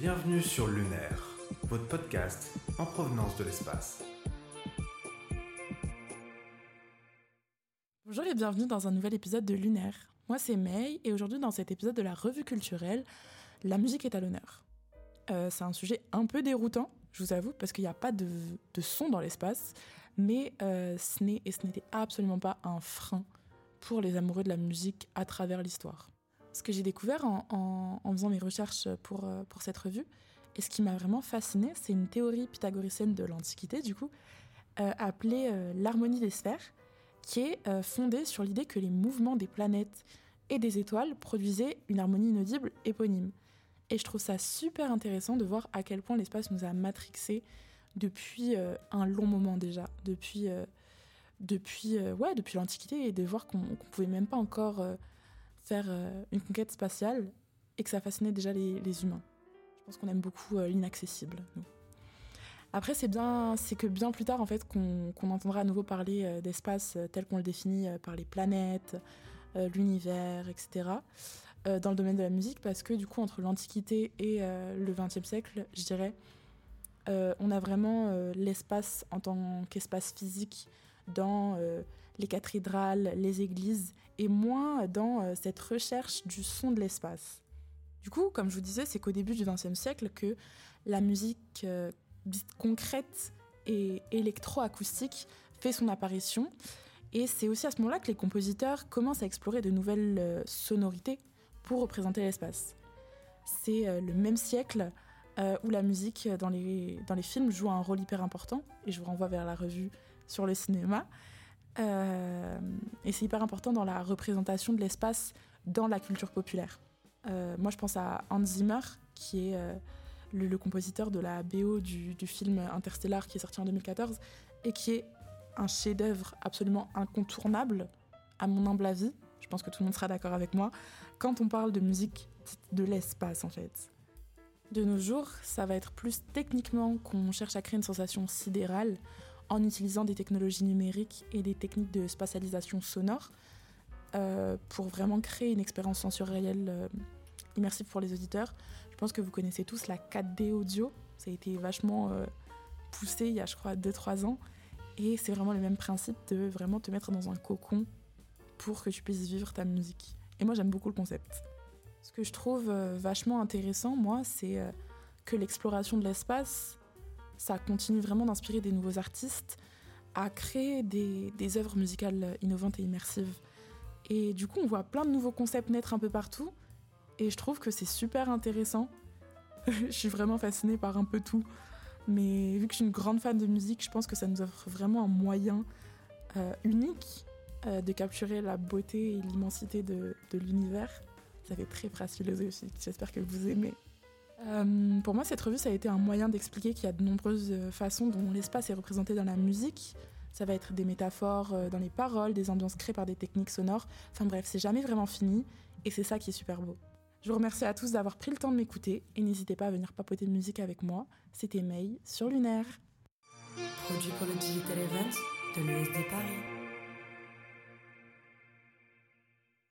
Bienvenue sur Lunaire, votre podcast en provenance de l'espace. Bonjour et bienvenue dans un nouvel épisode de Lunaire. Moi c'est May et aujourd'hui dans cet épisode de la revue culturelle, la musique est à l'honneur. Euh, c'est un sujet un peu déroutant, je vous avoue, parce qu'il n'y a pas de, son dans l'espace, mais euh, ce n'est et ce n'était absolument pas un frein pour les amoureux de la musique à travers l'histoire. Ce que j'ai découvert en, faisant mes recherches pour, euh, pour cette revue, et ce qui m'a vraiment fasciné, c'est une théorie pythagoricienne de l'Antiquité, du coup, appelée l'harmonie des sphères, qui est fondée sur l'idée que les mouvements des planètes et des étoiles produisaient une harmonie inaudible éponyme. Et je trouve ça super intéressant de voir à quel point l'espace nous a matrixés depuis euh, un long moment déjà, depuis, euh, depuis, euh, ouais, depuis l'Antiquité, et de voir qu'on ne pouvait même pas encore faire une conquête spatiale et que ça fascinait déjà les, humains. Je pense qu'on aime beaucoup l'inaccessible, nous. Après, c'est bien, c'est que bien plus tard, en fait, qu'on entendra à nouveau parler d'espace tel qu'on le définit par les planètes, l'univers, etc. Euh, dans le domaine de la musique parce que du coup entre l'Antiquité et euh, le XXe siècle, je dirais, euh, on a vraiment l'espace en tant qu'espace physique dans les cathédrales, les églises, et moins dans cette recherche du son de l'espace. Du coup, comme je vous disais, c'est qu'au début du XXe siècle que la musique concrète et électroacoustique fait son apparition. Et c'est aussi à ce moment-là que les compositeurs commencent à explorer de nouvelles sonorités pour représenter l'espace. C'est euh, le même siècle euh, où la musique dans les films joue un rôle hyper important, et je vous renvoie vers la revue sur le cinéma. Euh, et c'est hyper important dans la représentation de l'espace dans la culture populaire. moi, je pense à Hans Zimmer, qui est le, compositeur de la BO du, du, film Interstellar qui est sorti en 2014 et qui est un chef-d'œuvre absolument incontournable, à mon humble avis. Je pense que tout le monde sera d'accord avec moi quand on parle de musique de l'espace en fait. De nos jours, ça va être plus techniquement qu'on cherche à créer une sensation sidérale en utilisant des technologies numériques et des techniques de spatialisation sonore euh, pour vraiment créer une expérience sensorielle euh, immersive pour les auditeurs. Je pense que vous connaissez tous la 4D audio. Ça a été vachement euh, poussé il y a, je crois, 2-3 ans. Et c'est vraiment le même principe de vraiment te mettre dans un cocon pour que tu puisses vivre ta musique. Et moi, j'aime beaucoup le concept. Ce que je trouve euh, vachement intéressant, moi, c'est que l'exploration de l'espace, ça continue vraiment d'inspirer des nouveaux artistes à créer des, œuvres musicales innovantes et immersives. Et du coup, on voit plein de nouveaux concepts naître un peu partout. Et je trouve que c'est super intéressant. je suis vraiment fascinée par un peu tout. Mais vu que je suis une grande fan de musique, je pense que ça nous offre vraiment un moyen euh, unique euh, de capturer la beauté et l'immensité de, l'univers. Ça fait très phrase philosophique, j'espère que vous aimez. Euh, pour moi, cette revue, ça a été un moyen d'expliquer qu'il y a de nombreuses façons dont l'espace est représenté dans la musique. Ça va être des métaphores euh, dans les paroles, des ambiances créées par des techniques sonores. Enfin bref, c'est jamais vraiment fini et c'est ça qui est super beau. Je vous remercie à tous d'avoir pris le temps de m'écouter et n'hésitez pas à venir papoter de musique avec moi. C'était May sur Lunaire. Produit pour le Digital Event de l'ESD Paris.